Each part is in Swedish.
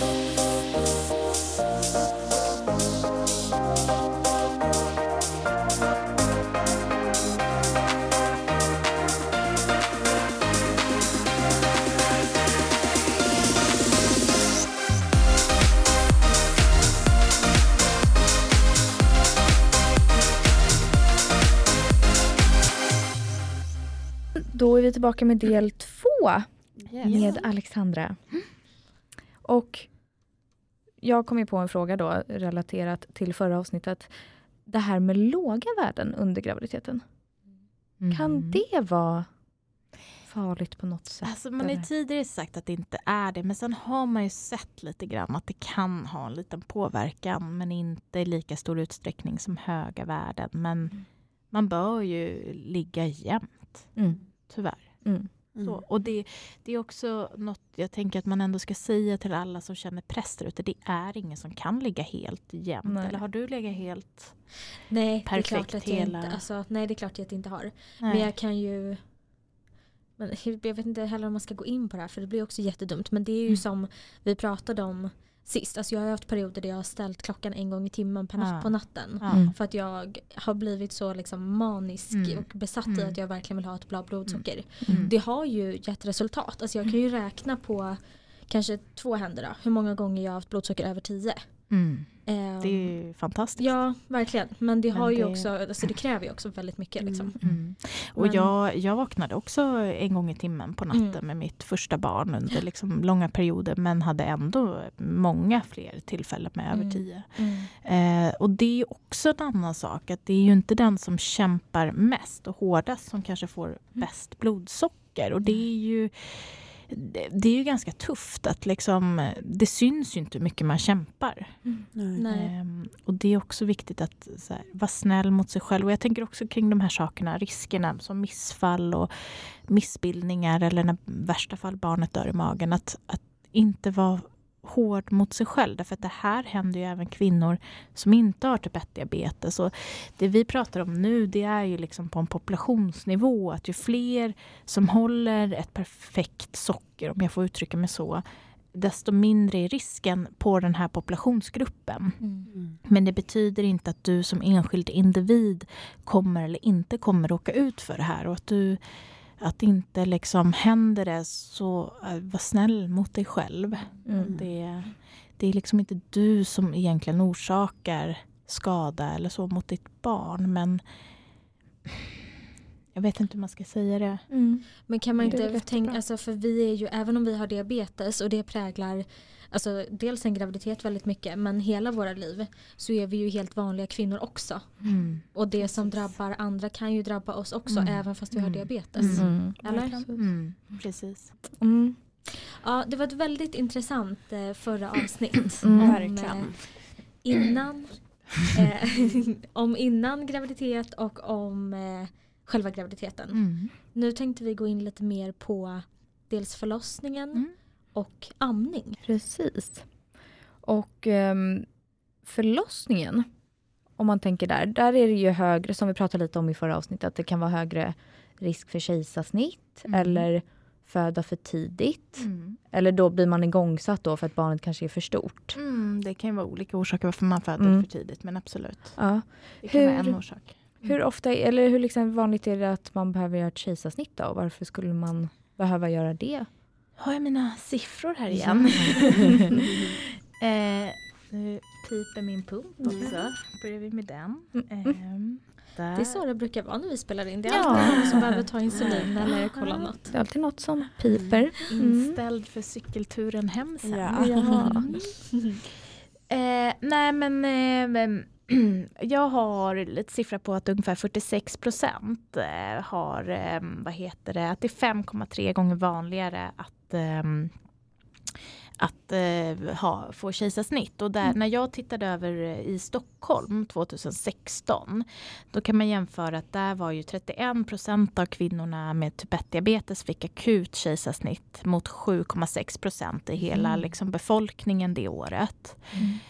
Då är vi tillbaka med del två Yes. med Alexandra. Och jag kom ju på en fråga då relaterat till förra avsnittet. Det här med låga värden under graviditeten. Kan Mm. det vara farligt på något sätt? Alltså man har ju tidigare sagt att det inte är det men sen har man ju sett lite grann att det kan ha en liten påverkan men inte i lika stor utsträckning som höga värden. Men Mm. man bör ju ligga jämnt, Mm. tyvärr. Mm. Så, och det, det är också något jag tänker att man ändå ska säga till alla som känner press där ute. Det är ingen som kan ligga helt jämnt. Nej. Eller har du legat helt? Nej, det är Perfekt klart att hela- inte, alltså, nej, det är klart att jag inte har. Nej. Men jag kan ju... Men jag vet inte heller om man ska gå in på det här för det blir också jättedumt. Men det är ju Mm. som vi pratade om sist. Alltså jag har haft perioder där jag har ställt klockan en gång i timmen per natt Ja. på natten. Ja. Mm. För att jag har blivit så liksom manisk Mm. och besatt i Mm. att jag verkligen vill ha ett bra blodsocker. Mm. Det har ju gett resultat. Alltså jag kan ju räkna på kanske två händer då, hur många gånger jag har haft blodsocker över 10. Mm. Ehm, Det är ju fantastiskt. Ja, verkligen. Men det Men har ju det- också, alltså det kräver ju också väldigt mycket. Liksom. Mm. Och Men- jag, jag vaknade också en gång i timmen på natten Mm. med mitt första barn under liksom långa perioder men hade ändå många fler tillfällen med över Mm. tio. Mm. Eh, och det är också en annan sak att det är ju inte den som kämpar mest och hårdast som kanske får Mm. bäst blodsocker. Och det är ju det är ju ganska tufft att liksom, det syns ju inte hur mycket man kämpar. Nej. Ehm, och det är också viktigt att så här, vara snäll mot sig själv. Och jag tänker också kring de här sakerna, riskerna som missfall och missbildningar eller när i värsta fall barnet dör i magen. Att, att inte vara hård mot sig själv. Därför att det här händer ju även kvinnor som inte har typ 1-diabetes. Och det vi pratar om nu det är ju liksom på en populationsnivå. Att ju fler som håller ett perfekt socker, om jag får uttrycka mig så, desto mindre är risken på den här populationsgruppen. Mm. Men det betyder inte att du som enskild individ kommer eller inte kommer råka ut för det här. Och att du att inte liksom händer det så äh, var snäll mot dig själv. Mm. Det, det är liksom inte du som egentligen orsakar skada eller så mot ditt barn. Men jag vet inte hur man ska säga det. Mm. Men kan man inte tänka, alltså för vi är ju, även om vi har diabetes och det präglar Alltså dels en graviditet väldigt mycket men hela våra liv så är vi ju helt vanliga kvinnor också. Mm. Och det som drabbar andra kan ju drabba oss också Mm. även fast vi har Mm. diabetes. Mm. Eller? Mm. Precis. Mm. Ja, det var ett väldigt intressant eh, förra avsnitt. Mm. Om, eh, innan, eh, om innan graviditet och om eh, själva graviditeten. Mm. Nu tänkte vi gå in lite mer på dels förlossningen Mm. Och amning. Precis. Och um, förlossningen, om man tänker där, där är det ju högre, som vi pratade lite om i förra avsnittet, att det kan vara högre risk för kejsarsnitt Mm. eller föda för tidigt. Mm. Eller då blir man igångsatt då för att barnet kanske är för stort. Mm, det kan ju vara olika orsaker varför man föder Mm. för tidigt, men absolut. Ja. Det kan vara Hur- en orsak. Hur ofta, eller hur liksom vanligt är det att man behöver göra ett kejsarsnitt då? Varför skulle man behöva göra det? Har jag mina siffror här igen? eh, nu piper min pump också. Börjar vi med den. Ehm, där. Det är så det brukar vara när vi spelar in. Det är Ja. alltid någon som behöver ta insulin eller kolla något. Det är alltid något som piper. Mm. Inställd för cykelturen hem sen. Ja. Ja. Eh, nej men eh, men, jag har lite siffra på att ungefär 46 procent eh, har, eh, vad heter det, att det är 5,3 gånger vanligare att ehm, att eh, ha, få kejsarsnitt. Och där, när jag tittade över eh, i Stockholm 2016 då kan man jämföra att där var ju 31 procent av kvinnorna med typ 1-diabetes fick akut kejsarsnitt mot 7,6 procent i hela Mm. liksom, befolkningen det året.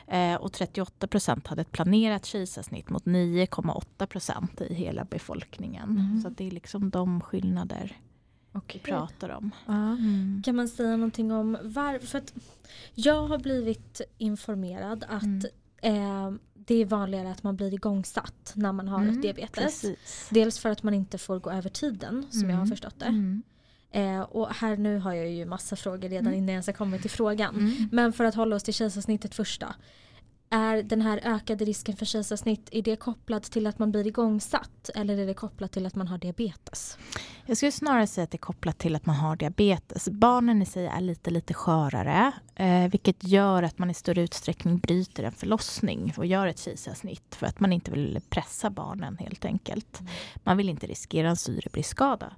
Eh, och 38 procent hade ett planerat kejsarsnitt mot 9,8 procent i hela befolkningen. Mm. Så att det är liksom de skillnader och pratar om. Mm. Kan man säga någonting om varför? För jag har blivit informerad att Mm. eh, det är vanligare att man blir igångsatt när man har Mm, diabetes. Precis. Dels för att man inte får gå över tiden som jag har Mm. förstått det. Mm. Eh, och här nu har jag ju massa frågor redan Mm. innan jag ens har kommit till frågan. Mm. Men för att hålla oss till kejsarsnittet första. Är den här ökade risken för kejsarsnitt, är det kopplat till att man blir igångsatt eller är det kopplat till att man har diabetes? Jag skulle snarare säga att det är kopplat till att man har diabetes. Barnen i sig är lite, lite skörare, eh, vilket gör att man i större utsträckning bryter en förlossning och gör ett kejsarsnitt för att man inte vill pressa barnen helt enkelt. Man vill inte riskera en syrebristskada.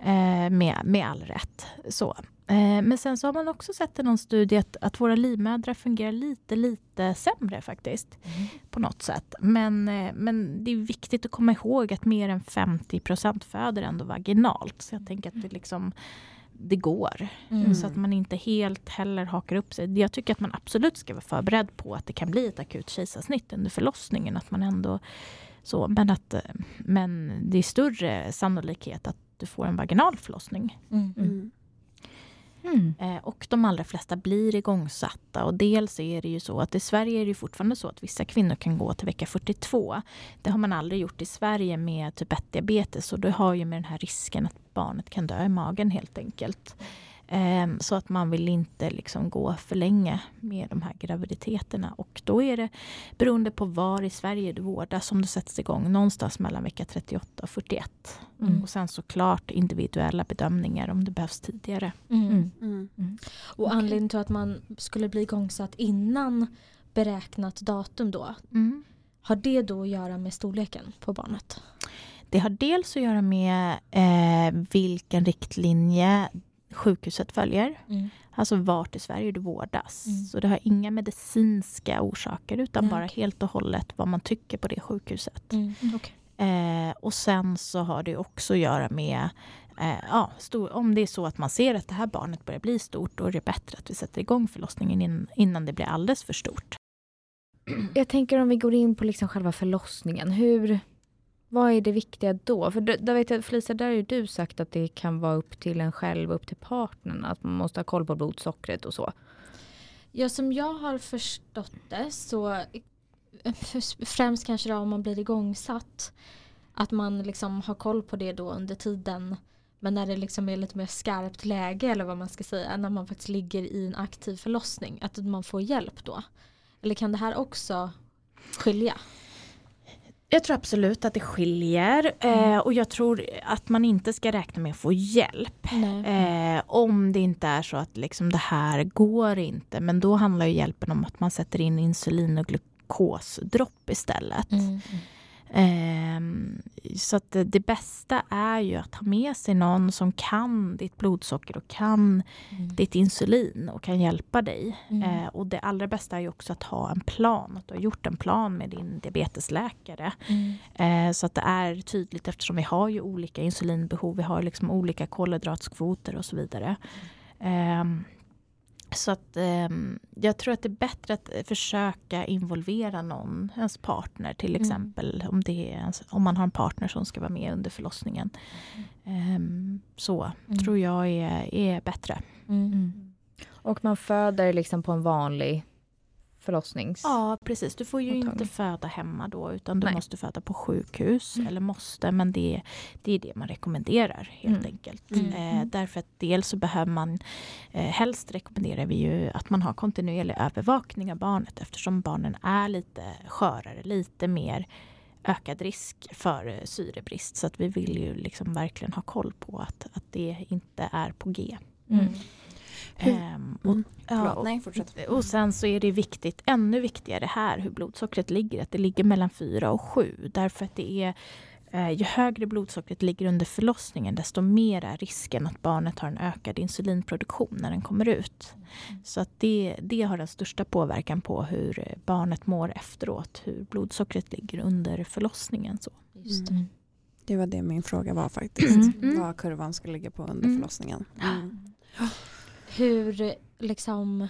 Eh, med, med all rätt. Så. Eh, men sen så har man också sett i någon studie att, att våra livmödrar fungerar lite, lite sämre faktiskt. På något sätt. Men, eh, men det är viktigt att komma ihåg att mer än 50% föder ändå vaginalt. Så jag tänker att det liksom det går. Mm. Så att man inte helt heller hakar upp sig. Jag tycker att man absolut ska vara förberedd på att det kan bli ett akut kejsarsnitt under förlossningen. Att man ändå, så, men, att, eh, men det är större sannolikhet att du får en vaginal förlossning. Mm. Mm. Eh, och de allra flesta blir igångsatta. Och dels är det ju så att i Sverige är det fortfarande så att vissa kvinnor kan gå till vecka 42. Det har man aldrig gjort i Sverige med typ 1-diabetes. Och det har ju med den här risken att barnet kan dö i magen helt enkelt. Eh, så att man vill inte liksom gå för länge med de här graviditeterna. Och då är det beroende på var i Sverige du vårdas som du sätts igång. Någonstans mellan vecka 38 och 41. Mm. Och sen såklart individuella bedömningar om det behövs tidigare. Mm. Mm. Mm. Och Okej. anledningen till att man skulle bli igångsatt innan beräknat datum då, Mm. har det då att göra med storleken på barnet? Det har dels att göra med eh, vilken riktlinje sjukhuset följer. Mm. Alltså vart i Sverige du vårdas. Mm. Så det har inga medicinska orsaker utan Nej, bara helt och hållet vad man tycker på det sjukhuset. Mm. okej. Eh, och sen så har det också att göra med eh, ja, stor, om det är så att man ser att det här barnet börjar bli stort då är det bättre att vi sätter igång förlossningen innan, innan det blir alldeles för stort. Jag tänker om vi går in på liksom själva förlossningen. Hur, vad är det viktiga då? För då, där vet jag, Felicia, där har ju du sagt att det kan vara upp till en själv, upp till partnern. Att man måste ha koll på blodsockret och så. Ja, som jag har förstått det så eh, främst kanske då om man blir igångsatt att man liksom har koll på det då under tiden men när det liksom är lite mer skarpt läge eller vad man ska säga när man faktiskt ligger i en aktiv förlossning att man får hjälp då. Eller kan det här också skilja? Jag tror absolut att det skiljer eh, och jag tror att man inte ska räkna med att få hjälp. Eh, om det inte är så att liksom det här går inte. Men då handlar ju hjälpen om att man sätter in insulin och glukosdropp istället. Mm. Ehm, så att det, bästa är ju att ha med sig någon som kan ditt blodsocker och kan Mm. ditt insulin och kan hjälpa dig. Mm. Eh, och det allra bästa är ju också att ha en plan, att du har gjort en plan med din diabetesläkare. Mm. Eh, så att det är tydligt eftersom vi har ju olika insulinbehov, vi har liksom olika kolhydratskvoter och så vidare. Så att ehm, jag tror att det är bättre att eh, försöka involvera någon, ens partner till Mm. exempel. Om, det är ens, om man har en partner som ska vara med under förlossningen. Ehm, så Mm. tror jag är, är bättre. Mm. Och man föder liksom på en vanlig förlossnings... Ja, precis. Du får ju Mottagning. inte föda hemma då utan du Nej. måste föda på sjukhus. Mm. Eller måste, men det, det är det man rekommenderar helt Mm. enkelt. Mm. Eh, därför att dels så behöver man, eh, helst rekommenderar vi ju att man har kontinuerlig övervakning av barnet eftersom barnen är lite skörare, lite mer ökad risk för eh, syrebrist. Så att vi vill ju liksom verkligen ha koll på att, att det inte är på G. Mm. Ehm, och, Mm. ja, Förlåt, och- nej fortsätt. och sen så är det viktigt, ännu viktigare här hur blodsockret ligger. Att det ligger mellan 4 och 7. Därför att det är eh, ju högre blodsockret ligger under förlossningen desto mer är risken att barnet har en ökad insulinproduktion när den kommer ut. Så att det, det har den största påverkan på hur barnet mår efteråt. Hur blodsockret ligger under förlossningen. Så. Just det. Mm. Det var det min fråga var faktiskt. Mm. Mm. Vad kurvan ska ligga på under Mm. förlossningen. Mm. Hur liksom,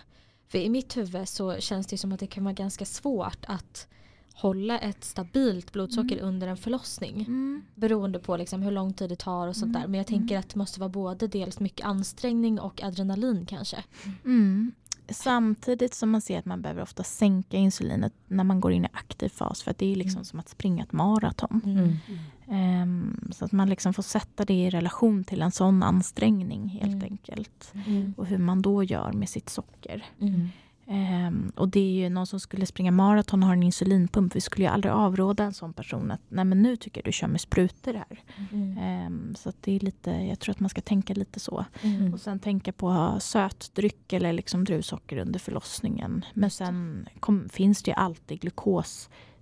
för i mitt huvud så känns det som att det kan vara ganska svårt att hålla ett stabilt blodsocker Mm. under en förlossning. Mm. Beroende på liksom hur lång tid det tar och sånt Mm. där. Men jag tänker att det måste vara både dels mycket ansträngning och adrenalin kanske. Mm. Samtidigt som man ser att man behöver ofta sänka insulinet när man går in i aktiv fas. För att det är liksom Mm. som att springa ett maraton. Ehm, så att man liksom får sätta det i relation till en sån ansträngning helt Mm. enkelt. Mm. Och hur man då gör med sitt socker. Mm. Ehm, och det är ju någon som skulle springa maraton och har en insulinpump. Vi skulle ju aldrig avråda en sån person att nej men nu tycker jag du kör med sprutor här. Ehm, så det är lite, jag tror att man ska tänka lite så. Mm. Och sen tänka på sötdryck eller liksom druvsocker under förlossningen. Men sen kom, finns det ju alltid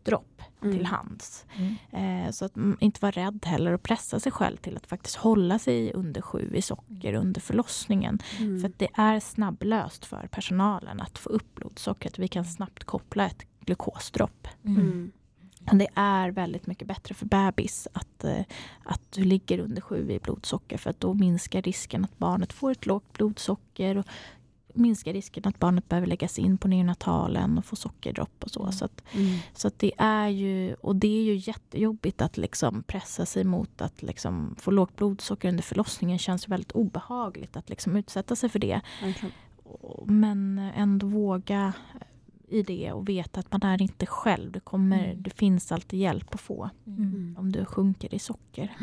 glukosdropp Mm. till hands. Mm. Eh, så att mm, inte vara rädd heller och pressa sig själv till att faktiskt hålla sig under sju i socker under förlossningen. Mm. För att det är snabblöst för personalen att få upp blodsockret. Vi kan snabbt koppla ett glukosdropp. Mm. Mm. Men det är väldigt mycket bättre för bebis att, eh, att du ligger under sju i blodsocker för att då minskar risken att barnet får ett lågt blodsocker och minskar risken att barnet behöver läggas in på neonatalen och få sockerdropp och så. Mm. Så, att, Mm. så att det är ju, och det är ju jättejobbigt att liksom pressa sig mot att liksom få lågt blodsocker under förlossningen känns väldigt obehagligt att liksom utsätta sig för det. Och- Men ändå våga i det och veta att man är inte själv. Det, kommer, Mm. det finns alltid hjälp att få Mm. Mm. om du sjunker i socker.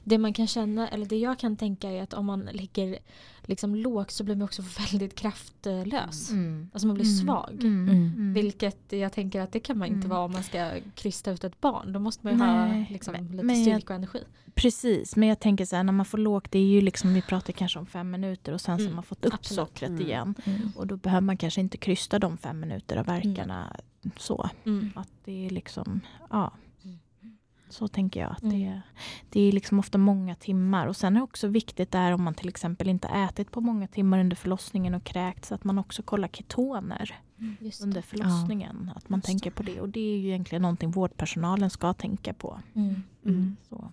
Mm. Det man kan känna, eller det jag kan tänka är att om man ligger liksom lågt så blir man också väldigt kraftlös. Alltså man blir svag. Mm. Mm. Vilket jag tänker att det kan man inte Mm. vara om man ska krysta ut ett barn. Då måste man ju ha Nej, liksom, men- lite men styrka och energi. Precis, men jag tänker så här när man får lågt, det är ju liksom, vi pratar kanske om fem minuter och sen så har Mm, man fått upp absolut. sockret Mm. igen. Mm. Och då behöver man kanske inte krysta de fem minuter av verkarna så. Mm. Att det är liksom, ja. Mm. Så tänker jag. att Mm. det, det är liksom ofta många timmar. Och sen är det också viktigt där om man till exempel inte ätit på många timmar under förlossningen och kräkts att man också kollar ketoner det. under förlossningen. Att man Just tänker på det. Och det är ju egentligen någonting vårdpersonalen ska tänka på. Mm. Mm. Så.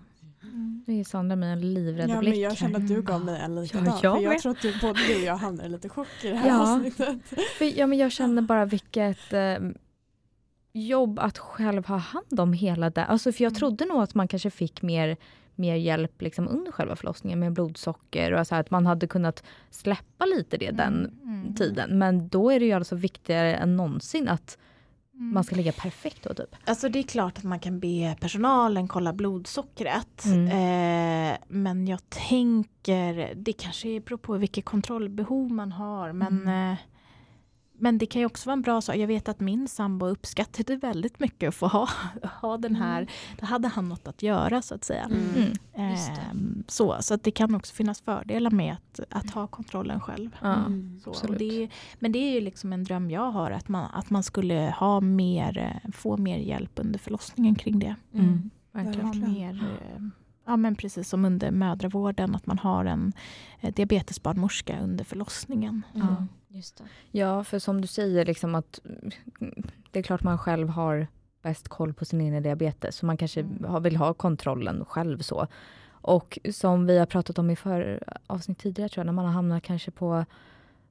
Nu är Sandra med en livrädd Ja, blick. men jag kände att du gav mig en likadan. Ja, jag för jag med. tror att du, både du och jag hamnar i lite chock i det här Ja. avsnittet. För, ja, men jag känner bara vilket eh, jobb att själv ha hand om hela det. Alltså, för jag Mm. trodde nog att man kanske fick mer, mer hjälp liksom, under själva förlossningen med blodsocker och så här, att man hade kunnat släppa lite det den Mm. tiden. Men då är det ju alltså viktigare än någonsin att Mm. man ska ligga perfekt då typ. Alltså det är klart att man kan be personalen kolla blodsockret. Mm. Eh, men jag tänker, det kanske beror på vilket kontrollbehov man har. Men, Mm. eh, men det kan ju också vara en bra sak. Jag vet att min sambo uppskattade väldigt mycket att få ha, ha den här. Då hade han något att göra så att säga. Mm. Mm. Just det. Eh, så, så att det kan också finnas fördelar med att, att ha kontrollen själv. Ja, Mm. Så, det, men det är ju liksom en dröm jag har att man, att man skulle ha mer, eh, få mer hjälp under förlossningen kring det. Mm. Ha mer, eh, ja men precis som under mödravården att man har en eh, diabetesbarnmorska under förlossningen. Mm. Just det. Ja, för som du säger, liksom att mm, det är klart man själv har bäst koll på sin egen diabetes, så man kanske Mm. vill ha kontrollen själv så. Och som vi har pratat om i för avsnitt tidigare, tror jag, när man har hamnat kanske på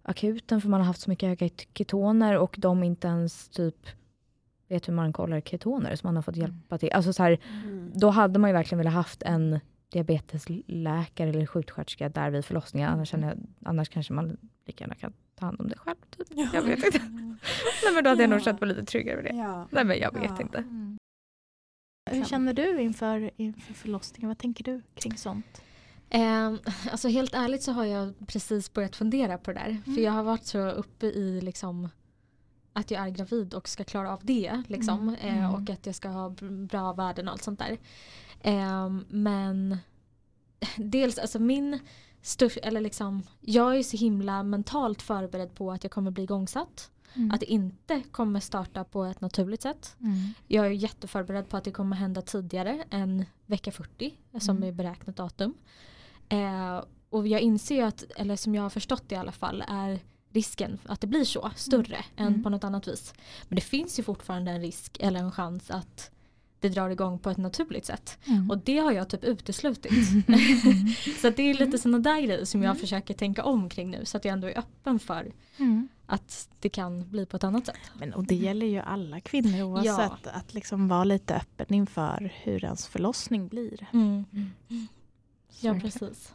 akuten för man har haft så mycket höga ketoner och de inte ens typ vet hur man kollar ketoner, så man har fått hjälpa till. Alltså så här, Mm. då hade man ju verkligen velat haft en diabetesläkare eller sjuksköterska där vid förlossningen. Annars, känner jag, annars kanske man lika gärna kan ta hand om det själv. Typ. Ja. Jag vet inte. Nej, men då hade jag nog Ja. känt mig lite tryggare med det. Ja. Nej men jag vet Ja. inte. Hur känner du inför, inför förlossningen? Vad tänker du kring sånt? Eh, alltså helt ärligt så har jag precis börjat fundera på det där. För Mm. jag har varit så uppe i liksom att jag är gravid och ska klara av det. Liksom, Mm. eh, Mm. och att jag ska ha bra värden och allt sånt där. Eh, men dels, alltså min största, eller liksom, jag är så himla mentalt förberedd på att jag kommer bli igångsatt. Mm. Att det inte kommer starta på ett naturligt sätt. Mm. Jag är jätteförberedd på att det kommer hända tidigare än vecka 40 som Mm. är beräknat datum. Eh, och jag inser ju att, eller som jag har förstått i alla fall, är risken att det blir så större än Mm. på något annat vis. Men det finns ju fortfarande en risk eller en chans att det drar igång på ett naturligt sätt. Mm. Och det har jag typ uteslutit. så att det är lite sådana där grejer som jag försöker tänka om kring nu så att jag ändå är öppen för Mm. att det kan bli på ett annat sätt. Men, och det gäller ju alla kvinnor oavsett att liksom vara lite öppen inför hur ens förlossning blir. Ja Så. precis.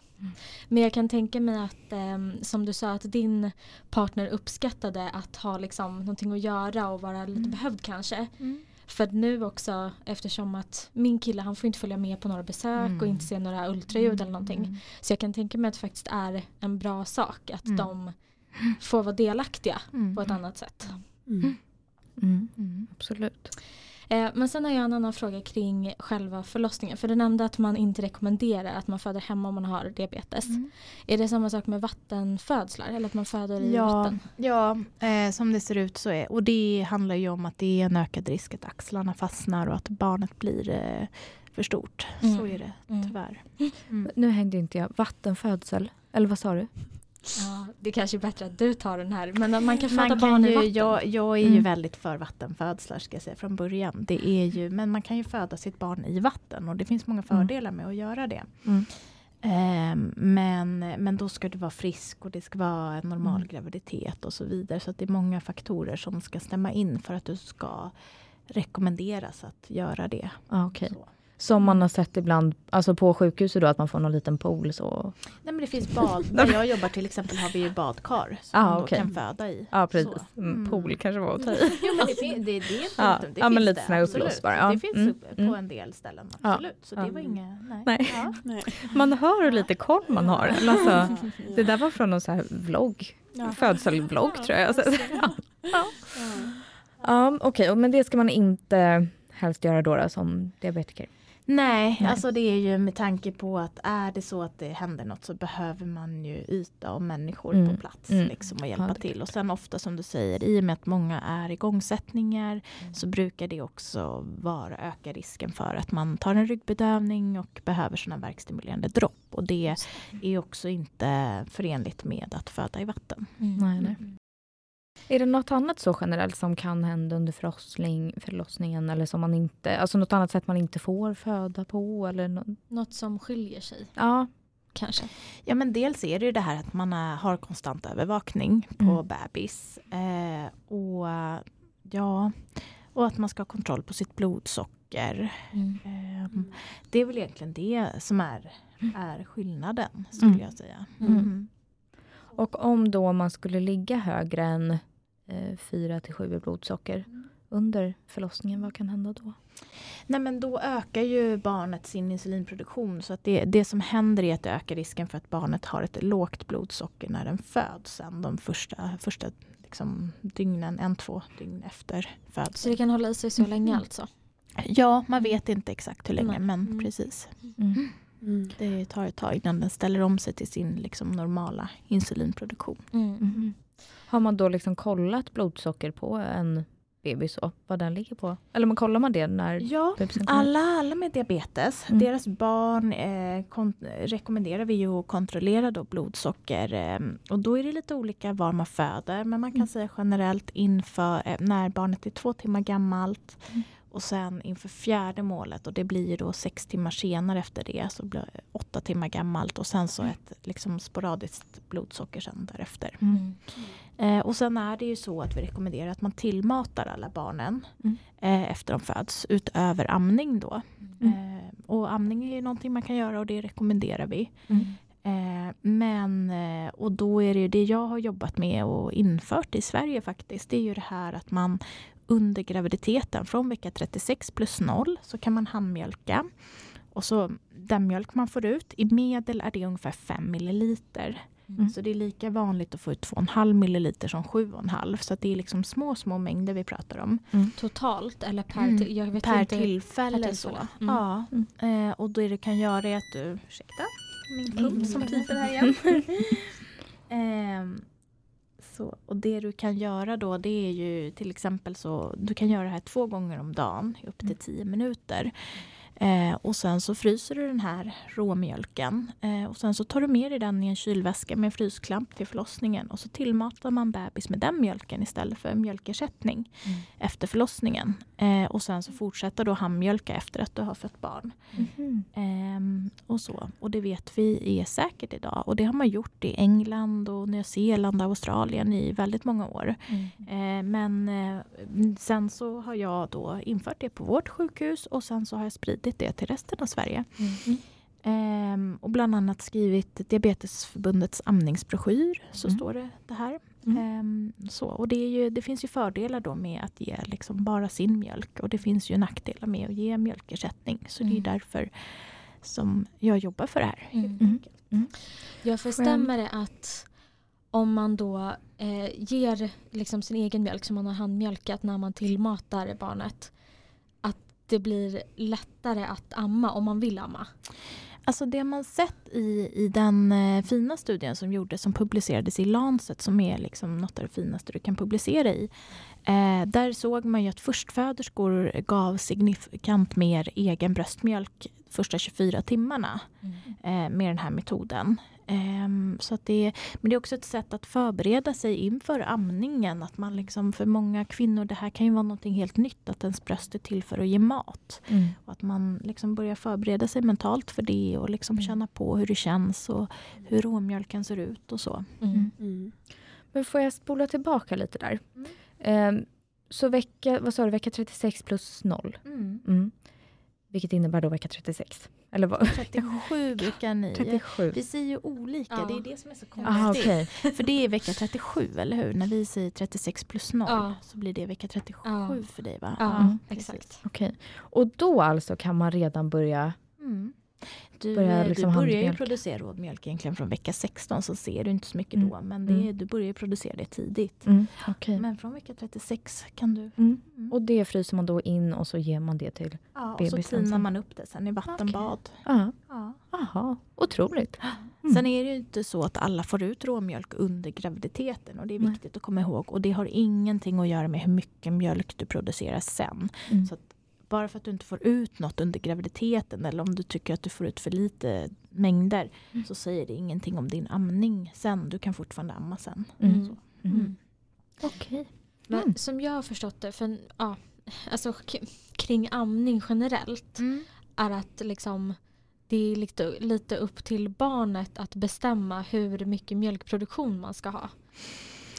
Men jag kan tänka mig att ehm, som du sa att din partner uppskattade att ha liksom någonting att göra och vara lite Mm. behövd kanske. Mm. För att nu också eftersom att min kille han får inte följa med på några besök Mm. och inte se några ultraljud eller någonting. Mm. Så jag kan tänka mig att det faktiskt är en bra sak att Mm. de får vara delaktiga Mm. på ett annat sätt. Mm. Mm. Mm. Absolut. Eh, men sen har jag en annan fråga kring själva förlossningen. För du nämnde att man inte rekommenderar att man föder hemma om man har diabetes. Mm. Är det samma sak med vattenfödslar? Eller att man föder i Ja, vatten? ja eh, som det ser ut så är och det handlar ju om att det är en ökad risk att axlarna fastnar och att barnet blir eh, för stort. Mm. Så är det Mm. tyvärr. Mm. Nu hängde inte jag. Vattenfödsel. Eller vad sa du? Ja, det kanske är bättre att du tar den här. Men man kan föda Man barn kan i ju, vatten. jag, jag är ju Mm. väldigt för vattenfödslar ska jag säga från början. Det är ju, men man kan ju föda sitt barn i vatten och det finns många fördelar med att göra det. Mm. Ehm, men, men då ska du vara frisk och det ska vara en normal Mm. graviditet och så vidare. Så det är många faktorer som ska stämma in för att du ska rekommenderas att göra det. Ah, okej. Så. Som man har sett ibland alltså på sjukhuset då, att man får någon liten pool så. Nej men det finns bad. Där jag jobbar till exempel har vi ju badkar som Ah, man då okej. kan föda i. Ja precis. Så. Mm. Mm. Pool kanske var att ta i. Jo men det, fin- det, det, det, Ja, det ja, men finns lite det, såna här uppblåsbara, ja. Det finns Mm, upp, på mm. en del ställen, absolut. Så det var inga... Nej. Nej. Ja. Nej. Man hör hur lite koll man har. Alltså, det där var från någon så här vlogg. Ja. Födselvlogg tror jag. Alltså, ja. Ja. Ja, Okej, och men det ska man inte helst göra då, då som diabetiker. Nej, Nej. alltså det är ju med tanke på att är det så att det händer något så behöver man ju yta och människor Mm, på plats mm. liksom, och Ja, hjälpa är till. Och sen ofta som du säger, i och med att många är igångsättningar Mm. så brukar det också vara öka risken för att man tar en ryggbedövning och behöver sådana verkstimulerande dropp. Och det är också inte förenligt med att föda i vatten. Mm. Nej, nej. Är det något annat så generellt som kan hända under förlossning, förlossningen eller som man inte, alltså något annat sätt man inte får föda på eller nå- Något som skiljer sig Ja, kanske. Ja men dels är det ju det här att man är, har konstant övervakning på Mm. bebis. Eh, och ja, och att man ska ha kontroll på sitt blodsocker. Mm. Ehm, det är väl egentligen det som är, är skillnaden skulle Mm. jag säga. Mm. Mm. och om då man skulle ligga högre än eh, 4 till 7 i blodsocker under förlossningen, vad kan hända då? Nej men då ökar ju barnet sin insulinproduktion så att det, det som händer är att det ökar risken för att barnet har ett lågt blodsocker när den föds sen de första, första liksom, dygnen, en, två dygn efter födseln. Så det kan hålla i sig så länge alltså? Ja, man vet inte exakt hur länge, Nej. men Mm. precis. Mm. Mm. Det tar ett tag innan den ställer om sig till sin liksom, normala insulinproduktion. Har man då liksom kollat blodsocker på en bebis och vad den ligger på? Eller man kollar man det när Ja, alla, alla med diabetes, Mm. deras barn eh, rekommenderar vi ju att kontrollera då blodsocker. Eh, och då är det lite olika var man föder, men man kan Mm. säga generellt inför eh, när barnet är två timmar gammalt Mm. Och sen inför fjärde målet och det blir då sex timmar senare efter det så blir det åtta timmar gammalt och sen så Mm. ett liksom sporadiskt blodsocker sen därefter. Mm. Eh, och sen är det ju så att vi rekommenderar att man tillmatar alla barnen Mm. eh, efter de föds utöver amning då. Mm. Eh, och amning är ju någonting man kan göra och det rekommenderar vi. Mm. Eh, men, eh, och då är det ju det jag har jobbat med och infört i Sverige faktiskt. Det är ju det här att man under graviditeten från vecka 36 plus 0 så kan man handmjölka. Och så den mjölk man får ut, i medel är det ungefär 5 milliliter. Mm. Så det är lika vanligt att få ut 2,5 milliliter som 7,5. Så att det är liksom små, små mängder vi pratar om. Totalt eller per, Mm. till, jag vet Per inte. tillfälle. per så. tillfälle. Mm. Ja. Mm. Eh, och det du kan göra är att du... Ursäkta, min Mm. pump som piper här igen. Ehm, så, och det du kan göra då det är ju till exempel så du kan göra det här två gånger om dagen upp till Mm. 10 minuter. Eh, och sen så fryser du den här råmjölken eh, och sen så tar du med dig den i en kylväska med frysklamp till förlossningen och så tillmatar man bebis med den mjölken istället för mjölkersättning Mm. efter förlossningen. Eh, och sen så fortsätter du handmjölka efter att du har fött barn. Mhm. Och så. Och det vet vi är säkert idag. Och det har man gjort i England och Nya Zeeland och Australien i väldigt många år. Mm. Eh, men eh, sen så har jag då infört det på vårt sjukhus och sen så har jag spridit det till resten av Sverige. Mm. Ehm, och bland annat skrivit Diabetesförbundets amningsbroschyr. Så Mm. står det det här. Mm. Ehm, så. Och det, ju, det finns ju fördelar då med att ge liksom bara sin mjölk. Och det finns ju nackdelar med att ge mjölkersättning. Så det är Mm. därför som jag jobbar för det här. Mm. Mm. Ja, för stämmer det att om man då eh, ger liksom sin egen mjölk som man har handmjölkat när man tillmatar barnet att det blir lättare att amma om man vill amma? Alltså det man sett i, i den eh, fina studien som gjordes som publicerades i Lancet som är liksom något av det finaste du kan publicera i. Eh, där såg man ju att förstföderskor gav signifikant mer egen bröstmjölk första 24 timmarna eh, med den här metoden. Ehm, så att det, men det är också ett sätt att förbereda sig inför amningen. Att man liksom, för många kvinnor, det här kan ju vara något helt nytt, att ens bröst är till för att ge mat. Mm. Och att man liksom börjar förbereda sig mentalt för det och liksom Mm. känna på hur det känns och hur råmjölken ser ut och så. Mm. Mm. Men får jag spola tillbaka lite där? Mm. Ehm, så vecka, vad sa du, vecka 36 plus 0? Mm. Vilket innebär då vecka 36? Eller vad? 37 brukar ni. 37. Vi säger ju olika, Ja. det är det som är så konstigt. Aha, okej. För det är vecka 37, eller hur? När vi säger 36 plus 0 Ja. så blir det vecka 37 Ja. för dig va? Ja, precis. exakt. Okej. Och då alltså kan man redan börja... Mm. Du, Börjar eh, liksom du börjar ju producera rådmjölk egentligen från vecka 16 så ser du inte så mycket Mm. då. Men det, Mm. du börjar ju producera det tidigt. Mm. Okej. Men från vecka 36 kan du... Mm. Mm. Och det fryser man då in och så ger man det till... Ja, och så bebisen tinar man upp det sen i vattenbad. Ja. Ja. Aha, otroligt. Mm. Sen är det ju inte så att alla får ut råmjölk under graviditeten och det är Nej. viktigt att komma ihåg. Och det har ingenting att göra med hur mycket mjölk du producerar sen. Så bara för att du inte får ut något under graviditeten eller om du tycker att du får ut för lite mängder Mm. så säger det ingenting om din amning sen. Du kan fortfarande amma sen. Mm. Så. Mm. Okej. Men Mm. som jag har förstått det, för, ja, alltså, kring amning generellt är att liksom, det är lite, lite upp till barnet att bestämma hur mycket mjölkproduktion man ska ha.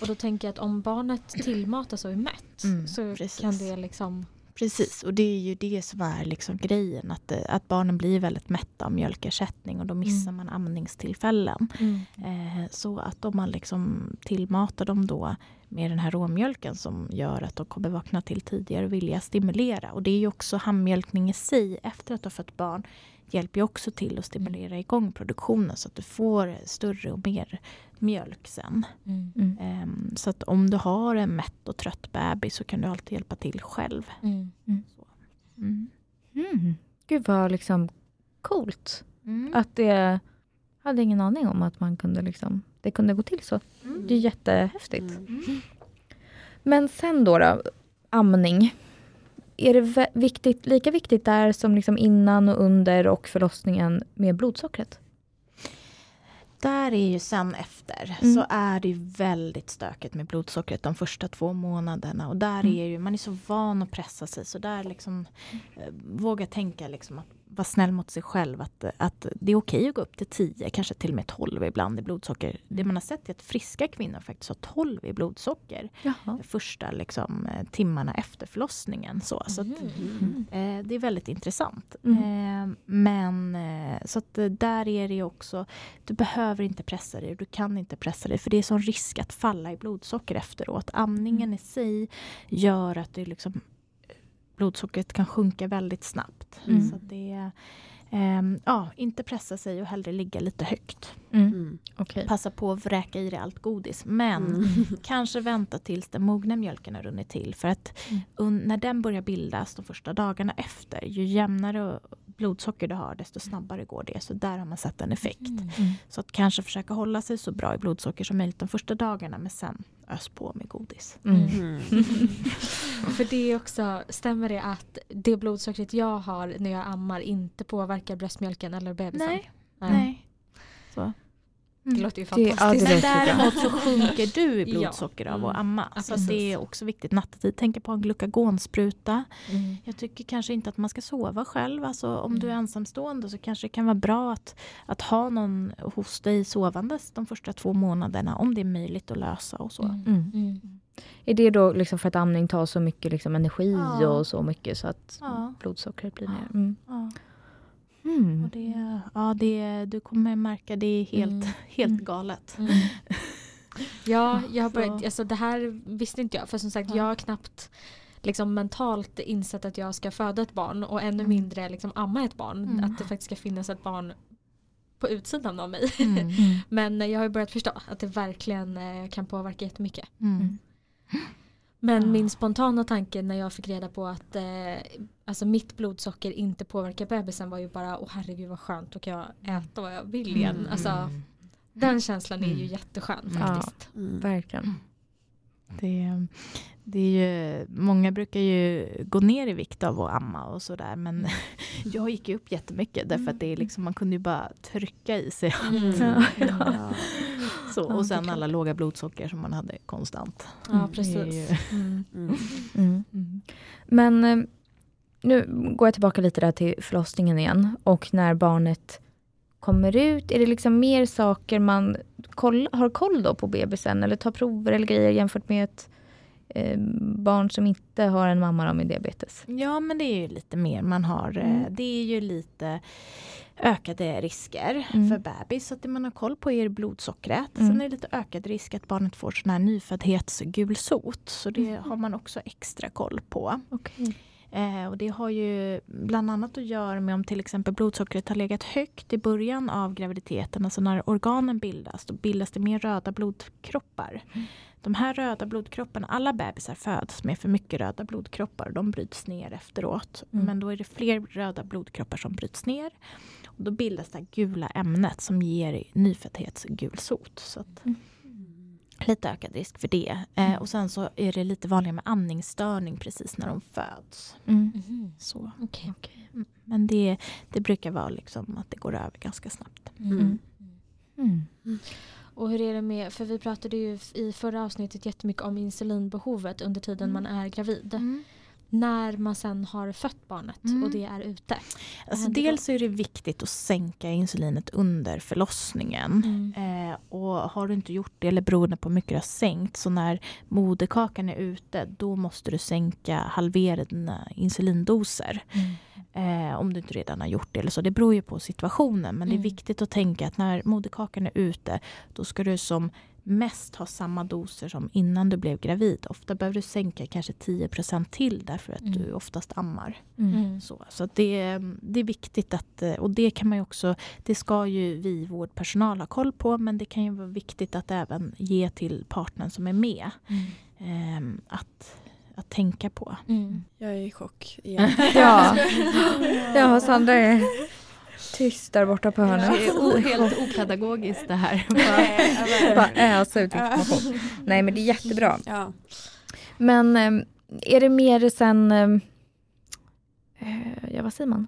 Och då tänker jag att om barnet tillmatas och är mätt Mm, så precis. kan det liksom... Precis, och det är ju det som är liksom grejen. Att, eh, att barnen blir väldigt mätta av mjölkersättning och då missar man amningstillfällen. Eh, så att om man liksom tillmatar dem då med den här råmjölken som gör att de kommer vakna till tidigare och vilja stimulera. Och det är ju också handmjölkning i sig efter att du har fött barn hjälper ju också till att stimulera igång produktionen så att du får större och mer mjölk sen. Mm. Ehm, så att om du har en mätt och trött bebis så kan du alltid hjälpa till själv. Mm. Mm. Mm. Gud vad liksom coolt. Mm. Att det... hade ingen aning om att man kunde liksom... Det kunde gå till så. Mm. Det är jättehäftigt. Mm. Men sen då, då amning. Är det viktigt, lika viktigt där som liksom innan och under och förlossningen med blodsockret? Där är ju sen efter Mm. så är det ju väldigt stökigt med blodsockret de första två månaderna. Och där Mm. är ju, man är så van att pressa sig så där liksom eh, våga tänka liksom att vara snäll mot sig själv. Att, att det är okej att gå upp till 10, kanske till och med 12 ibland i blodsocker. Det man har sett är att friska kvinnor faktiskt har 12 i blodsocker Jaha. första liksom, eh, timmarna efter förlossningen. Så, så att, Mhm. Eh, det är väldigt intressant. Mm. Eh, men eh, så att eh, där är det också, du behöver inte pressa dig, du kan inte pressa dig för det är sån risk att falla i blodsocker efteråt. Amningen i sig gör att det liksom, blodsockret kan sjunka väldigt snabbt. Mm. Så det ehm, ja, inte pressa sig och hellre ligga lite högt. Mm. Mm. Okej. Passa på att vräka i dig allt godis. Men Mm. kanske vänta tills den mogna mjölken har runnit till. För att Mm. när den börjar bildas de första dagarna efter, ju jämnare blodsocker du har desto snabbare går det. Så där har man sett en effekt. Mm. Så att kanske försöka hålla sig så bra i blodsocker som möjligt de första dagarna men sen ös på med godis. Mm. Mm. För det är också, stämmer det att det blodsockret jag har när jag ammar inte påverkar bröstmjölken eller bebisen? Nej. Nej. Så. Det Mm. låter ju Det- ja, fantastiskt. det Men däremot så sjunker du i Ja. blodsocker av Mm. att amma. Ja, så att det är också viktigt nattetid. Tänka på en glukagonspruta. Mm. Jag tycker kanske inte att man ska sova själv. Alltså, om du är Mm. ensamstående så kanske det kan vara bra att, att ha någon hos dig sovandes de första två månaderna. Om det är möjligt att lösa och så. Mm. Mm. Mm. Är det då liksom för att amning tar så mycket liksom energi Ja. och så mycket så att Ja. blodsockret blir ner? Mm. Och det, ja, det, du kommer märka det är helt, Mm. helt Mm. galet. Mm. Ja, jag har börjat, alltså det här visste inte jag. För som sagt, Ja. jag har knappt liksom mentalt insett att jag ska föda ett barn och ännu Mm. mindre liksom amma ett barn. Mm. Att det faktiskt ska finnas ett barn på utsidan av mig. Men jag har börjat förstå att det verkligen eh, kan påverka jättemycket. Mm. Men Ja. min spontana tanke när jag fick reda på att eh, alltså mitt blodsocker inte påverkar bebisen var ju bara åh herregud vad skönt, då kan jag äta vad jag vill igen. Mm. Alltså, den känslan är ju Mm. jätteskön Mm. faktiskt. Mm. Verkligen. Det, det är ju, många brukar ju gå ner i vikt av att amma och sådär men jag gick ju upp jättemycket därför att det är liksom, man kunde ju bara trycka i sig Mm. Ja. Ja. så, Ja, och sen alla låga blodsocker som man hade konstant. Ja, precis. ju- Mm. Mm. Mm. Mm. Men eh, nu går jag tillbaka lite där till förlossningen igen. Och när barnet kommer ut, är det liksom mer saker man koll, har koll då på bebisen? Eller tar prover eller grejer jämfört med ett eh, barn som inte har en mamma med diabetes? Ja men det är ju lite mer man har, eh, Mm. det är ju lite ökade risker Mm. för bebis. Så att det man har koll på är blodsockret. Mm. Sen är det lite ökad risk att barnet får sån här nyföddhetsgulsot. Så det Mm. har man också extra koll på. Okej. Eh, och det har ju bland annat att göra med om till exempel blodsockret har legat högt i början av graviditeten, alltså när organen bildas, då bildas det mer röda blodkroppar. Mm. De här röda blodkropparna, alla bebisar föds med för mycket röda blodkroppar de bryts ner efteråt. Mm. Men då är det fler röda blodkroppar som bryts ner. Och då bildas det här gula ämnet som ger nyföddhetsgulsot. Så att, Mm. Lite ökad risk för det. Eh, och sen så är det lite vanligare med andningsstörning precis när de föds. Mm. Mhm. Så. Okej. Mm. Men det, det brukar vara liksom att det går över ganska snabbt. Mm. Mm. Och hur är det med, för vi pratade ju i förra avsnittet jättemycket om insulinbehovet under tiden Mm. man är gravid. När man sen har fött barnet Mm. och det är ute. Alltså då? dels är det viktigt att sänka insulinet under förlossningen. Mm. Eh, och har du inte gjort det eller beroende på hur mycket du har sänkt så när moderkakan är ute då måste du sänka, halvera dina insulindoser. Eh, om du inte redan har gjort det eller så. Det beror ju på situationen men det Mm. är viktigt att tänka att när moderkakan är ute då ska du som mest ha samma doser som innan du blev gravid. Ofta behöver du sänka kanske 10% till därför att Mm. du oftast ammar. Mm. Mm. Så, så det, är- det är viktigt att, eh, och det kan man ju också, det ska ju vi vårdpersonal ha koll på men det kan ju vara viktigt att även ge till partnern som är med. Mm. ehm, att, att tänka på. Mm. Jag är i chock igen. Ja. ja, Sandra är tyst där borta på hörnet. Det är o- helt opedagogiskt det här. Bara ösa ut information. Nej men det är jättebra. Ja. Men eh, är det mer sen, eh, eh, ja vad säger man?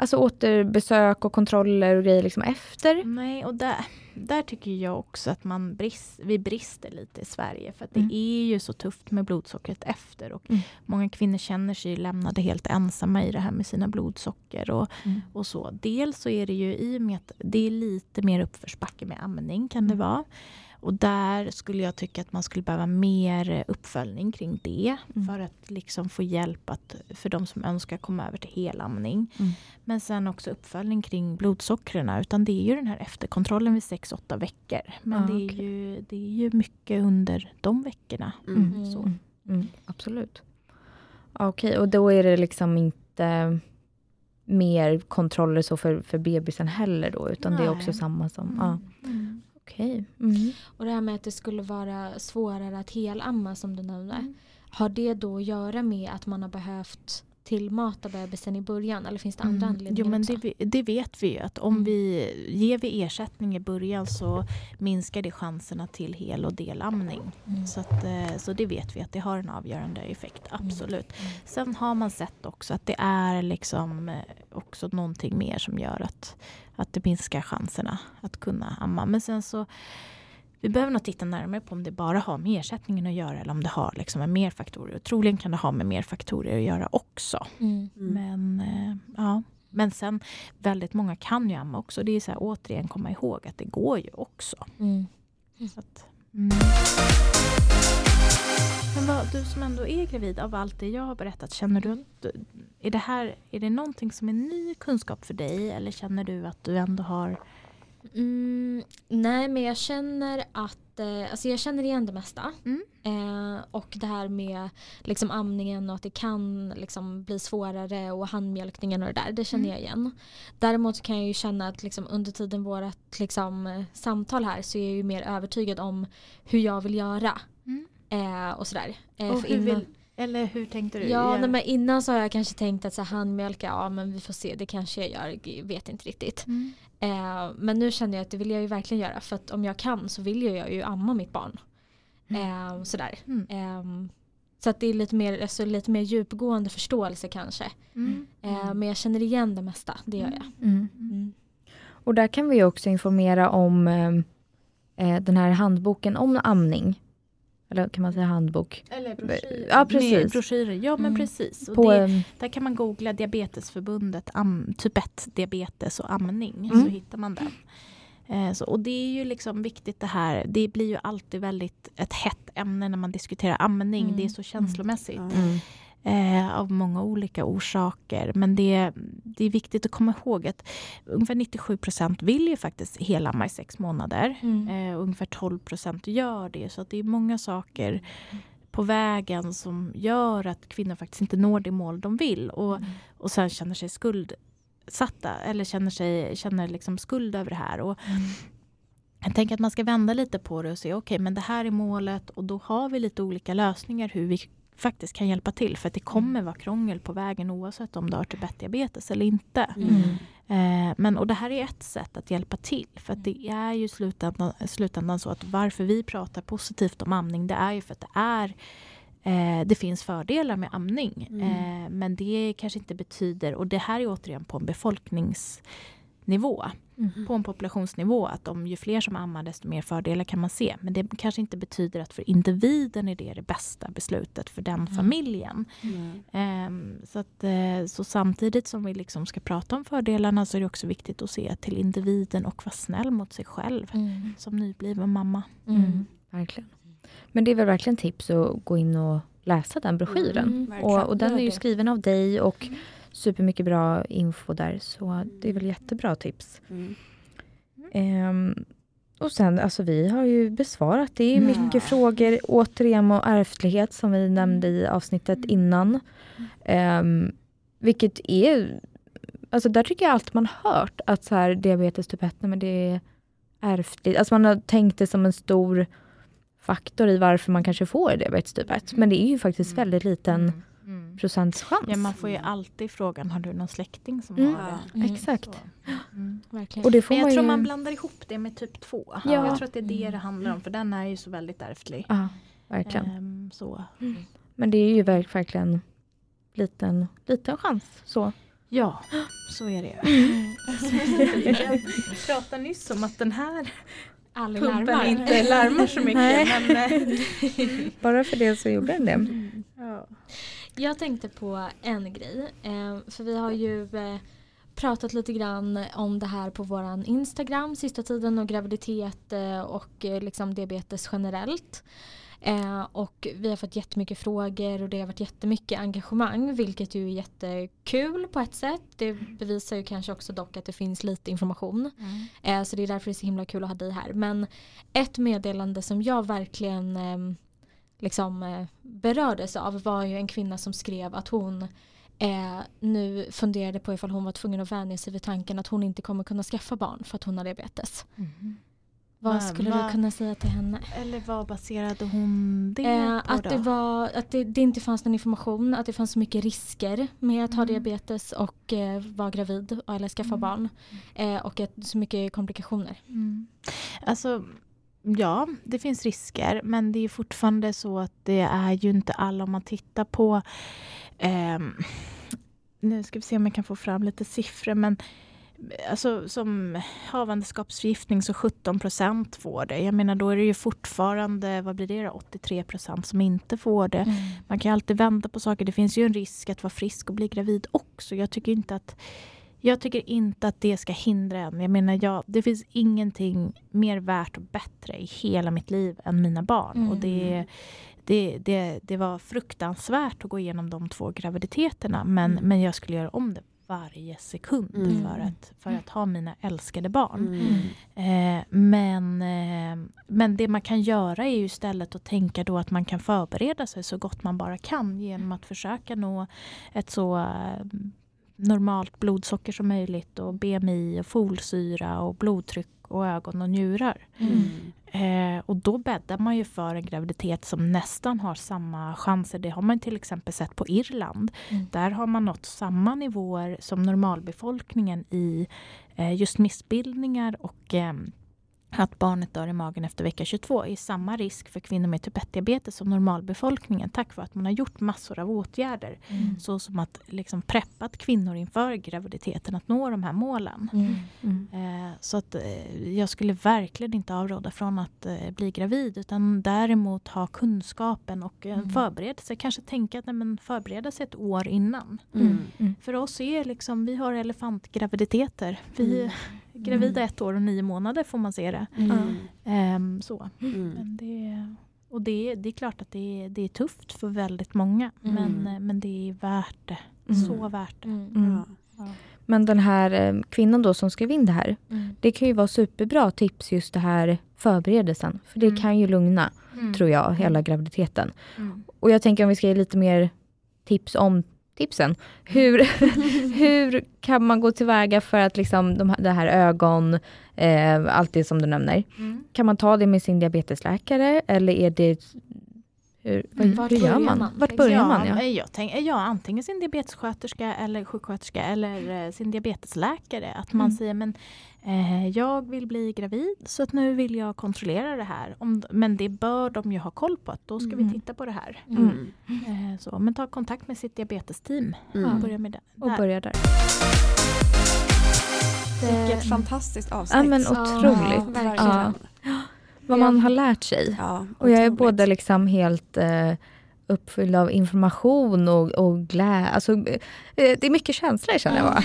Alltså återbesök och kontroller och grejer liksom efter? Nej, och där, där tycker jag också att man brist, vi brister lite i Sverige. För att det Mm. är ju så tufft med blodsockret efter. Och Mm. Många kvinnor känner sig lämnade helt ensamma i det här med sina blodsocker. Och, Mm. och så. Dels så är det ju i och med att det är lite mer uppförsbacke med amning kan det Mm. vara. Och där skulle jag tycka att man skulle behöva mer uppföljning kring det. Mm. För att liksom få hjälp att, för de som önskar komma över till helamning. Mm. Men sen också uppföljning kring blodsockren. Utan det är ju den här efterkontrollen vid 6-8 veckor. Men Ah, det, är okej. ju, det är ju mycket under de veckorna. Mm. Mm. Så. Mm, absolut. Ja, Okej, och då är det liksom inte mer kontroller så för, för bebisen heller då, utan det är också Nej. samma som... Ja, Mm. Okej. Mm. Och det här med att det skulle vara svårare att helamma som du nämnde. Mm. Har det då att göra med att man har behövt tillmata bebisen i början eller finns det andra Mm. anledningar Jo men det, det vet vi ju att om Mm. vi ger vi ersättning i början så minskar det chanserna till hel och delamning. Mm. Så, att, eh, så det vet vi att det har en avgörande effekt, absolut. Mm. Sen har man sett också att det är liksom eh, också någonting mer som gör att, att det minskar chanserna att kunna amma. Men sen så vi behöver nog titta närmare på om det bara har med ersättningen att göra eller om det har liksom med mer faktorer. Och troligen kan det ha med mer faktorer att göra också. Mm. Mm. Men, eh, ja. Men sen väldigt många kan ju amma också. Det är så här, återigen komma ihåg att det går ju också. Mm. Så att, mm. Men vad, du som ändå är gravid av allt det jag har berättat, känner du är det här är det någonting som är ny kunskap för dig eller känner du att du ändå har Mm, nej men jag känner att, eh, alltså jag känner igen det mesta. Mm. Eh, och det här med liksom amningen och att det kan liksom bli svårare och handmjölkningen och det där, det känner Mm. jag igen. Däremot kan jag ju känna att liksom under tiden vårt liksom, samtal här så är jag ju mer övertygad om hur jag vill göra. Mm. Eh, och sådär. Eh, och hur innan- vill, eller hur tänkte du? Ja, nej, men innan så har jag kanske tänkt att så här, handmjölka, ja men vi får se, det kanske jag gör, vet inte riktigt. Mm. Eh, men nu känner jag att det vill jag ju verkligen göra för att om jag kan så vill jag ju amma mitt barn. Eh, sådär. Mm. Eh, så att det är lite mer, alltså, lite mer djupgående förståelse kanske. Mm. Eh, men jag känner igen det mesta, det gör jag. Mm. Mm. Och där kan vi också informera om eh, eh, den här handboken om amning. Eller kan man säga handbok? Eller broschyrer. Ja, precis. Med broschyrer. Ja men Mm. precis. Och På, det, där kan man googla Diabetesförbundet am, typ 1 diabetes och amning Mm. så hittar man den. Eh, så, och det är ju liksom viktigt det här, det blir ju alltid väldigt ett hett ämne när man diskuterar amning. Mm. Det är så känslomässigt. Eh, av många olika orsaker. Men det, det är viktigt att komma ihåg att ungefär 97 procent vill ju faktiskt helamma i sex månader. Mm. Eh, ungefär 12 procent gör det. Så det är många saker på vägen som gör att kvinnor faktiskt inte når det mål de vill. Och, Mm. och sen känner sig skuldsatta eller känner, sig, känner liksom skuld över det här. Och Mm. jag tänker att man ska vända lite på det och se okej men det här är målet och då har vi lite olika lösningar hur vi faktiskt kan hjälpa till. För att det kommer vara krångel på vägen oavsett om du har typ 1-diabetes eller inte. Mm. Eh, men, och det här är ett sätt att hjälpa till. För att det är ju slutändan, slutändan så att varför vi pratar positivt om amning det är ju för att det är eh, det finns fördelar med amning. Mm. Eh, men det kanske inte betyder, och det här är återigen på en befolkningsnivå Mm. på en populationsnivå att om ju fler som ammar desto mer fördelar kan man se. Men det kanske inte betyder att för individen är det det bästa beslutet för den familjen. Nej. Ehm, så, att, eh, så samtidigt som vi liksom ska prata om fördelarna så är det också viktigt att se till individen och vara snäll mot sig själv Mm. som nybliven mamma. Mm. Verkligen. Men det är väl verkligen tips att gå in och läsa den broschyren. Mm, och, och den är ju skriven av dig och supermycket bra info där. Så det är väl jättebra tips. Mm. Ehm, och sen, alltså vi har ju besvarat. Det är Ja. mycket frågor återigen om ärftlighet som vi nämnde i avsnittet innan. Ehm, vilket är, alltså där tycker jag allt man hört att så här, diabetes typ 1, nej, men det är ärftligt. Alltså man har tänkt det som en stor faktor i varför man kanske får diabetes typ 1. Men det är ju faktiskt väldigt liten Mm. Procents chans. Ja, man får ju alltid frågan, har du någon släkting som Mm. har det? Mm. Exakt. Mm. Verkligen. Och det får Men jag man tror ju... man blandar ihop det med typ 2. Ja. Jag tror att det är det det handlar om för den är ju så väldigt ärftlig. Ja, verkligen. Ehm, så. Men det är ju verk- verkligen liten, liten chans. Så. Ja, så är det. Mm. Jag pratade nyss om att den här Aldrig pumpen larmar. inte larmar så mycket. Men, eh, Bara för det så gjorde den det. ja. Jag tänkte på en grej. Eh, för vi har ju eh, pratat lite grann om det här på våran Instagram sista tiden och graviditet eh, och liksom diabetes generellt. Eh, och vi har fått jättemycket frågor och det har varit jättemycket engagemang vilket ju är jättekul på ett sätt. Det bevisar ju kanske också dock att det finns lite information. Eh, så det är därför det är så himla kul att ha dig här. Men ett meddelande som jag verkligen eh, liksom, eh, berördes av var ju en kvinna som skrev att hon eh, nu funderade på ifall hon var tvungen att vänja sig vid tanken att hon inte kommer kunna skaffa barn för att hon har diabetes. Vad Va- skulle va- du kunna säga till henne? Eller vad baserade hon det Eh, på att då? det, var, att det, det inte fanns någon information, att det fanns så mycket risker med att ha Mm. diabetes och eh, vara gravid eller skaffa Mm. barn. Eh, och att så mycket komplikationer. Mm. Alltså, ja, det finns risker men det är fortfarande så att det är ju inte alla om man tittar på ehm, nu ska vi se om jag kan få fram lite siffror men Alltså som havandeskapsförgiftning så 17 procent får det. Jag menar då är det ju fortfarande, vad blir det då, 83 procent som inte får det. Man kan ju alltid vända på saker. Det finns ju en risk att vara frisk och bli gravid också. Jag tycker inte att, jag tycker inte att det ska hindra en. Jag menar, jag, det finns ingenting mer värt och bättre i hela mitt liv än mina barn. Mm. Och det, det, det, det var fruktansvärt att gå igenom de två graviditeterna. Men, Mm. men jag skulle göra om det varje sekund Mm. för, att, för att ha mina älskade barn. Mm. Eh, men, eh, men det man kan göra är ju istället att tänka då att man kan förbereda sig så gott man bara kan genom att försöka nå ett så eh, normalt blodsocker som möjligt och BMI och folsyra och blodtryck och ögon och njurar. Mm. Eh, och då bäddar man ju för en graviditet som nästan har samma chanser. Det har man till exempel sett på Irland. Mm. Där har man nått samma nivåer som normalbefolkningen i eh, just missbildningar och eh, att barnet dör i magen efter vecka 22 är samma risk för kvinnor med typ 1-diabetes som normalbefolkningen tack vare att man har gjort massor av åtgärder. Mm. Så som att liksom preppat kvinnor inför graviditeten att nå de här målen. Mm. Mm. Eh, Så att eh, jag skulle verkligen inte avråda från att eh, bli gravid utan däremot ha kunskapen och eh, Mm. förbereda sig. Kanske tänka att nej, men förbereda sig ett år innan. Mm. För oss är liksom, vi har elefantgraviditeter. Vi Mm. gravida ett år och nio månader får man se det. Mm. Ehm, så. Mm. Men det, och det, det är klart att det är, det är tufft för väldigt många. Mm. Men, men det är värt det. Mm. Så värt det. Mm. Mm. Ja. Men den här eh, kvinnan då som skrev in det här, Mm. det kan ju vara superbra tips just det här förberedelsen. För det Mm. kan ju lugna, Mm. tror jag, hela graviditeten. Mm. Och jag tänker om vi ska ge lite mer tips om tipsen. Hur, hur kan man gå tillväga för att liksom de, det här ögon, eh, allt det som du nämner. Mm. Kan man ta det med sin diabetesläkare eller är det... Hur, vad, Mm. Vart hur gör börjar man? man? Vart börjar ja, man? Ja. men Jag tänk, ja, antingen sin diabetessköterska eller sjuksköterska eller eh, sin diabetesläkare. Att man Mm. säger men eh, jag vill bli gravid så att nu vill jag kontrollera det här. Om, men det bör de ju ha koll på att då ska Mm. vi titta på det här. Mm. Eh, så, men ta kontakt med sitt diabetesteam. Mm. Börja med det. Och börja där. Vilket fantastiskt avsnitt. Ja men Ja, otroligt. verkligen. Ja. Vad man har lärt sig. Ja, Och jag är både liksom helt eh, uppfylld av information och, och glädje. Alltså, eh, det är mycket känslor känner jag bara.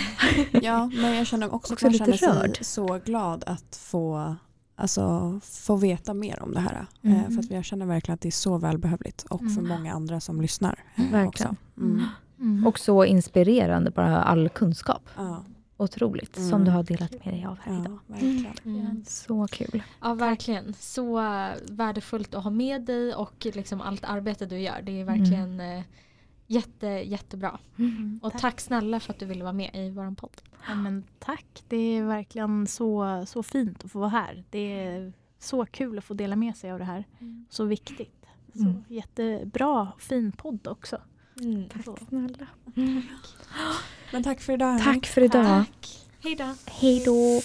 Ja, men jag känner också, Också att man känner sig rörd. så glad att få, alltså, få veta mer om det här. Mm. Eh, för att jag känner verkligen att det är så välbehövligt och för Mm. många andra som lyssnar. eh, Verkligen. Också. Mm. Mm. Och så inspirerande, bara all kunskap. Ja, Otroligt, som Mm. du har delat med dig av här ja, idag. verkligen. Mm. Så kul. Ja, verkligen. Så eh, värdefullt att ha med dig och liksom allt arbete du gör. Det är verkligen eh, jätte, jättebra. Mm, Och tack. snälla för att du ville vara med i vår podd. Ja, men tack. Det är verkligen så, så fint att få vara här. Det är så kul att få dela med sig av det här. Så viktigt. Så Mm. Jättebra, fin podd också. Mm. Så. Snälla. Men tack för idag. Tack för idag. Tack. Hej då. Hej då.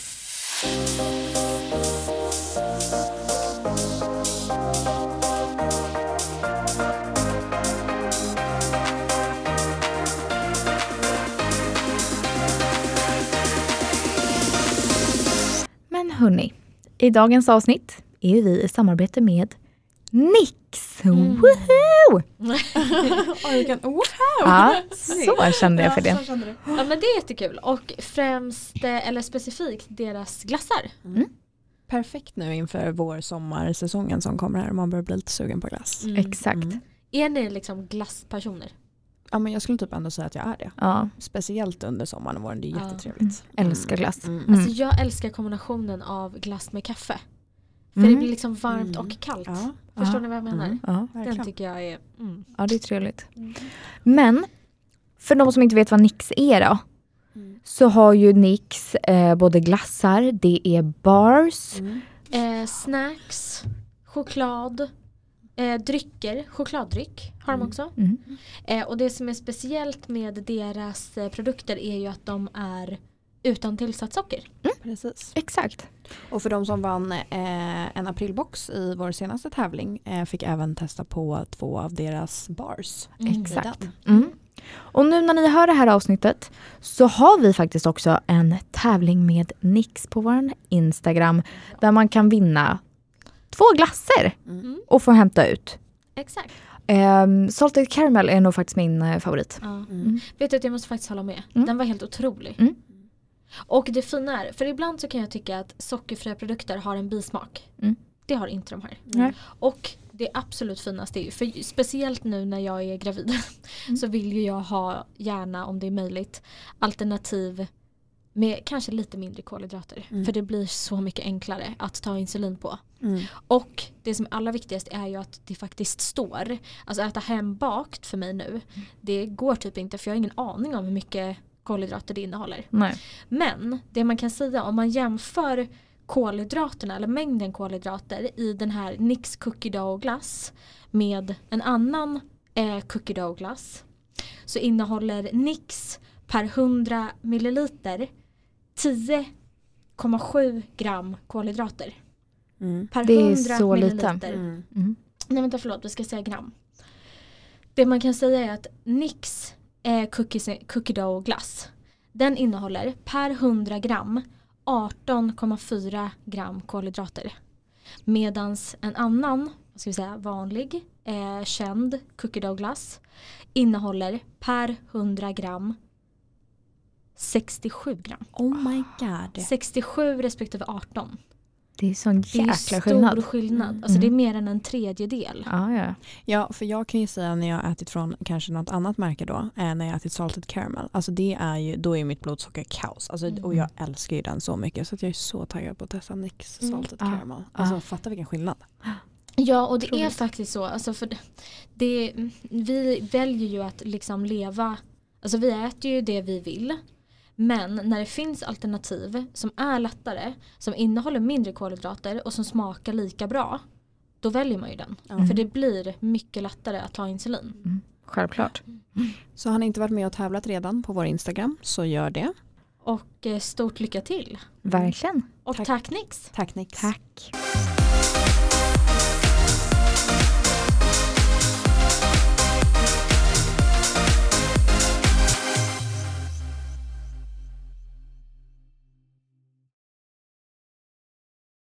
Men hörni, i dagens avsnitt är vi i samarbete med Nix. Mm. Woho! Oh, Ja, så kände jag för det. Ja men det är jättekul och främst eh, eller specifikt deras glassar. Perfekt nu inför vår sommarsäsongen som kommer här. Man börjar bli lite sugen på glass. Exakt. Mm. Är ni liksom glasspersoner? Ja, men jag skulle typ ändå säga att jag är det. Ja, Speciellt under sommaren och våren. Det är jättetrevligt. älskar glass. Mm. Mm. Alltså jag älskar kombinationen av glass med kaffe. För Mm. det blir liksom varmt Mm. och kallt. Ja, Förstår Ja. ni vad jag menar? Mm. Den verkligen. tycker jag är... Mm. ja, det är trevligt. Men för de som inte vet vad Nix är då, Mm. så har ju Nix eh, både glassar, det är bars, Mm. Eh, snacks, choklad, eh, drycker, chokladdryck har de Mm. också. Mm. Eh, och det som är speciellt med deras eh, produkter är ju att de är utan tillsatt socker. Precis. Exakt. Och för de som vann eh, en aprilbox i vår senaste tävling eh, fick även testa på två av deras bars. Exakt. Mm. Och nu när ni hör det här avsnittet så har vi faktiskt också en tävling med Nix på vår Instagram där man kan vinna två glasser Mm, och få hämta ut. exakt. Um, Salted Caramel är nog faktiskt min eh, favorit. Ja. Mm. Vet du att jag måste faktiskt hålla med. Mm. Den var helt otrolig. Mm. Och det fina är, för ibland så kan jag tycka att sockerfria produkter har en bismak. Mm. Det har inte de här. Nej. Och det absolut finaste är ju, för speciellt nu när jag är gravid Mm. så vill ju jag ha gärna om det är möjligt alternativ med kanske lite mindre kolhydrater. Mm. För det blir så mycket enklare att ta insulin på. Mm. Och det som är allra viktigast är ju att det faktiskt står. Alltså äta hembakt för mig nu, det går typ inte för jag har ingen aning om hur mycket kolhydrater det innehåller. Nej. Men det man kan säga om man jämför kolhydraterna eller mängden kolhydrater i den här Nix Cookie Dough glass med en annan eh, Cookie Dough glass så innehåller Nix per 100 milliliter 10,7 gram kolhydrater. Mm. Per Det är 100 så lite. milliliter. Mm. Mm. Nej vänta förlåt, vi ska säga gram. Det man kan säga är att Nix eh, cookies, cookie dough glass den innehåller per 100 gram 18,4 gram kolhydrater. Medans en annan, vad ska vi säga, vanlig, eh, känd cookie dough glass innehåller per 100 gram 67 gram. Oh my god. 67 respektive 18. Det är sån Det är jäkla stor skillnad. skillnad. Mm. Alltså det är Mm. mer än en tredjedel. Ja, ja. Ja, för jag kan ju säga när jag har ätit från kanske något annat märke då, eh, när jag har ätit salted caramel, alltså det är ju, då är mitt blodsocker kaos. Alltså, Mm. Och jag älskar ju den så mycket så att jag är så taggad på att testa Nix Mm. salted Ah, caramel. Alltså ah. fatta vilken skillnad. Ja och det är Otroligt. faktiskt så. Alltså för det, det, vi väljer ju att liksom leva, alltså vi äter ju det vi vill. Men när det finns alternativ som är lättare, som innehåller mindre kolhydrater och som smakar lika bra, då väljer man ju den. Mm. För det mm. blir mycket lättare att ta insulin. Mm. Självklart. Så har ni inte varit med och tävlat redan på vår Instagram så gör det. Och eh, stort lycka till. Verkligen. Och tack, tack Nix. Tack Nix. Tack.